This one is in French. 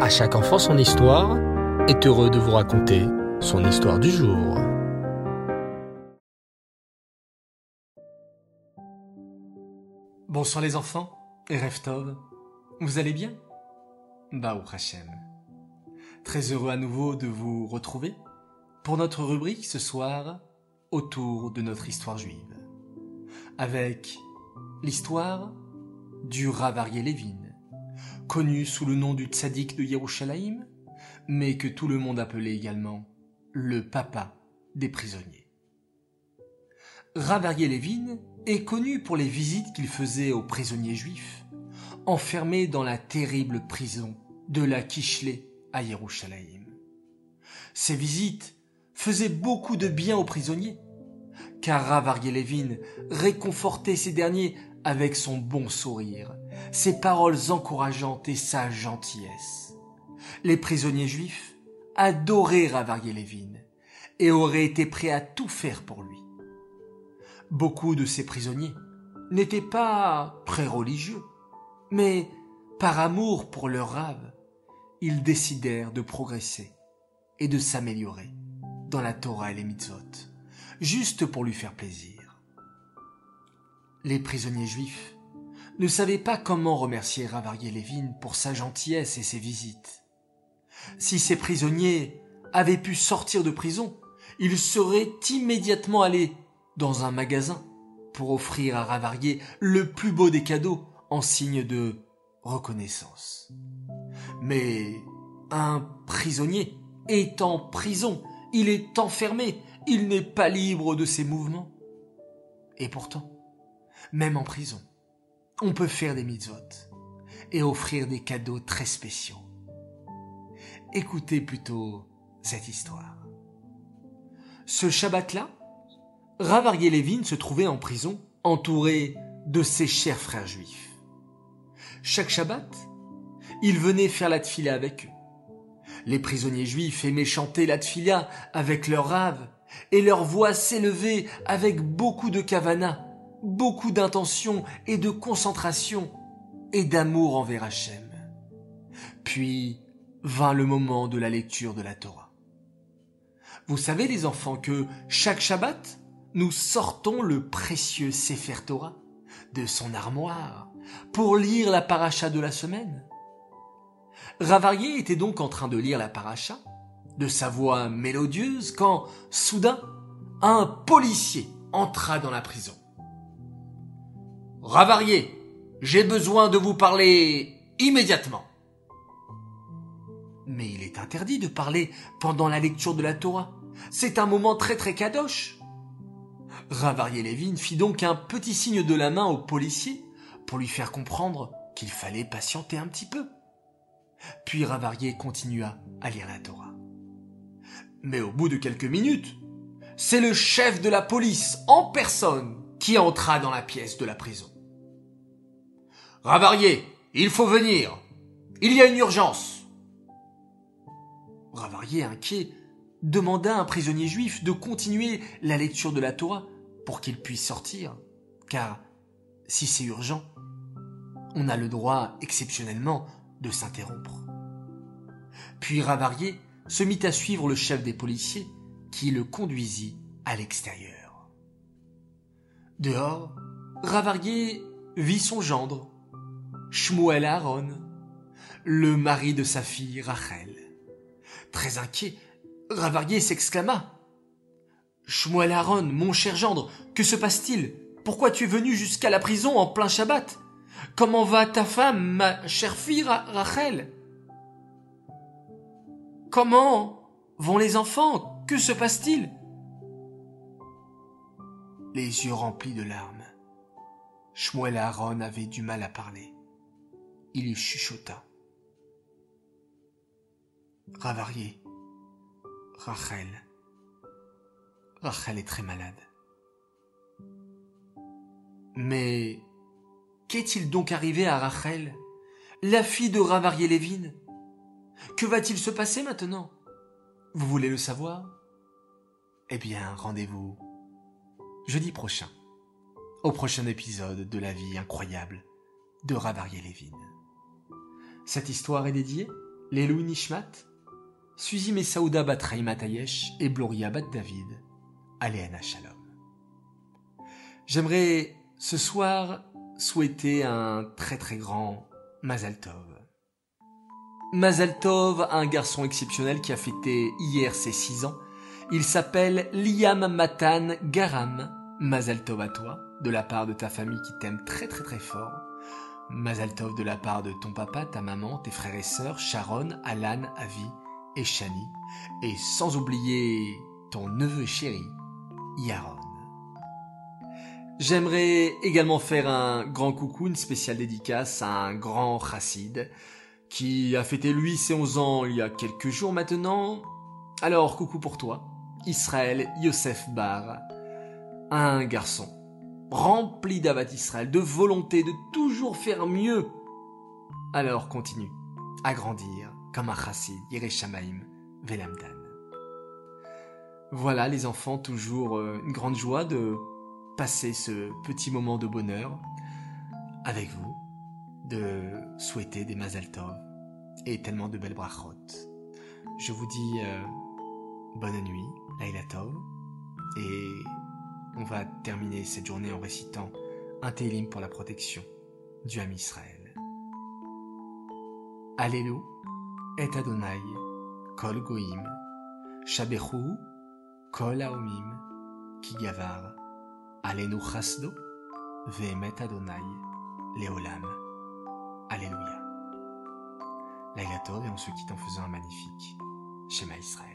À chaque enfant son histoire est heureux de vous raconter son histoire du jour. Bonsoir les enfants et Reftov, vous allez bien? Baou Hachem. Très heureux à nouveau de vous retrouver pour notre rubrique ce soir autour de notre histoire juive. Avec l'histoire du Ravarié Lévin, connu sous le nom du tzaddik de Yerushalayim, mais que tout le monde appelait également le papa des prisonniers. Ravarié Lévin est connu pour les visites qu'il faisait aux prisonniers juifs, enfermés dans la terrible prison de la Kishle à Yerushalayim. Ces visites faisaient beaucoup de bien aux prisonniers, car Ravarié Lévin réconfortait ces derniers avec son bon sourire, ses paroles encourageantes et sa gentillesse. Les prisonniers juifs adoraient Ravarié Lévin et auraient été prêts à tout faire pour lui. Beaucoup de ces prisonniers n'étaient pas très religieux, mais par amour pour leur rave, ils décidèrent de progresser et de s'améliorer dans la Torah et les mitzvot, juste pour lui faire plaisir. Les prisonniers juifs ne savaient pas comment remercier Ravarié Lévin pour sa gentillesse et ses visites. Si ces prisonniers avaient pu sortir de prison, ils seraient immédiatement allés dans un magasin pour offrir à Ravarié le plus beau des cadeaux en signe de reconnaissance. Mais un prisonnier est en prison, il est enfermé, il n'est pas libre de ses mouvements. Et pourtant, même en prison, on peut faire des mitzvot et offrir des cadeaux très spéciaux. Écoutez plutôt cette histoire. Ce Shabbat-là, Ravarié Lévin se trouvait en prison, entouré de ses chers frères juifs. Chaque Shabbat, il venait faire la tfila avec eux. Les prisonniers juifs aimaient chanter la tfila avec leur rave, et leur voix s'élevait avec beaucoup de kavana, beaucoup d'intention et de concentration et d'amour envers Hachem. Puis vint le moment de la lecture de la Torah. Vous savez les enfants que chaque Shabbat, nous sortons le précieux Sefer Torah de son armoire pour lire la paracha de la semaine. Ravarié était donc en train de lire la paracha, de sa voix mélodieuse, quand, soudain, un policier entra dans la prison. Ravarié, j'ai besoin de vous parler immédiatement. Mais il est interdit de parler pendant la lecture de la Torah. C'est un moment très très kadosh. Ravarié Lévin fit donc un petit signe de la main au policier pour lui faire comprendre qu'il fallait patienter un petit peu. Puis Ravarié continua à lire la Torah. Mais au bout de quelques minutes, c'est le chef de la police en personne qui entra dans la pièce de la prison. Ravarié, il faut venir. Il y a une urgence. Ravarié, inquiet, demanda à un prisonnier juif de continuer la lecture de la Torah pour qu'il puisse sortir, car si c'est urgent, on a le droit exceptionnellement de s'interrompre. Puis Ravarié se mit à suivre le chef des policiers qui le conduisit à l'extérieur. Dehors, Ravarié vit son gendre, Shmuel Aaron, le mari de sa fille Rachel. Très inquiet, Ravarié s'exclama. Shmuel Aaron, mon cher gendre, que se passe-t-il? Pourquoi tu es venu jusqu'à la prison en plein Shabbat? Comment va ta femme, ma chère fille Rachel? Comment vont les enfants? Que se passe-t-il? Les yeux remplis de larmes, Shmuel Aaron avait du mal à parler. Il y chuchota. Ravarié, Rachel. Rachel est très malade. Mais qu'est-il donc arrivé à Rachel, la fille de Ravarié Lévin? Que va-t-il se passer maintenant? Vous voulez le savoir? Eh bien, rendez-vous jeudi prochain, au prochain épisode de la vie incroyable de Ravarié Lévin. Cette histoire est dédiée Lelou Nishmat, Suzy Mesaouda Bat Tayesh et Bloria Bat David, Aléana Shalom. J'aimerais ce soir souhaiter un très très grand Mazal Tov. Mazal Tov, un garçon exceptionnel qui a fêté hier ses six ans. Il s'appelle Liam Matan Garam. Mazal Tov à toi, de la part de ta famille qui t'aime très très très fort. Mazal Tov de la part de ton papa, ta maman, tes frères et sœurs, Sharon, Alan, Avi et Shani. Et sans oublier ton neveu chéri, Yaron. J'aimerais également faire un grand coucou, une spéciale dédicace à un grand chassid qui a fêté lui ses 11 ans il y a quelques jours maintenant. Alors coucou pour toi, Israël Yosef Bar, un garçon rempli d'avat Israël, de volonté de toujours faire mieux. Alors continue à grandir comme un chassid, Yereshamaim, Velamdan. Voilà les enfants, toujours euh, une grande joie de passer ce petit moment de bonheur avec vous, de souhaiter des Mazal Tov et tellement de belles brachot. Je vous dis euh, bonne nuit, Laila Tov, et on va terminer cette journée en récitant un Télim pour la protection du Ham Israël. Allélu et Adonai, Kol Goim, Shabechu, Kol Aomim, Kigavar, Alenu chasdo, ve'emet Adonai, leolam. Alléluia. Laila Tov et on se quitte en faisant un magnifique schéma Israël.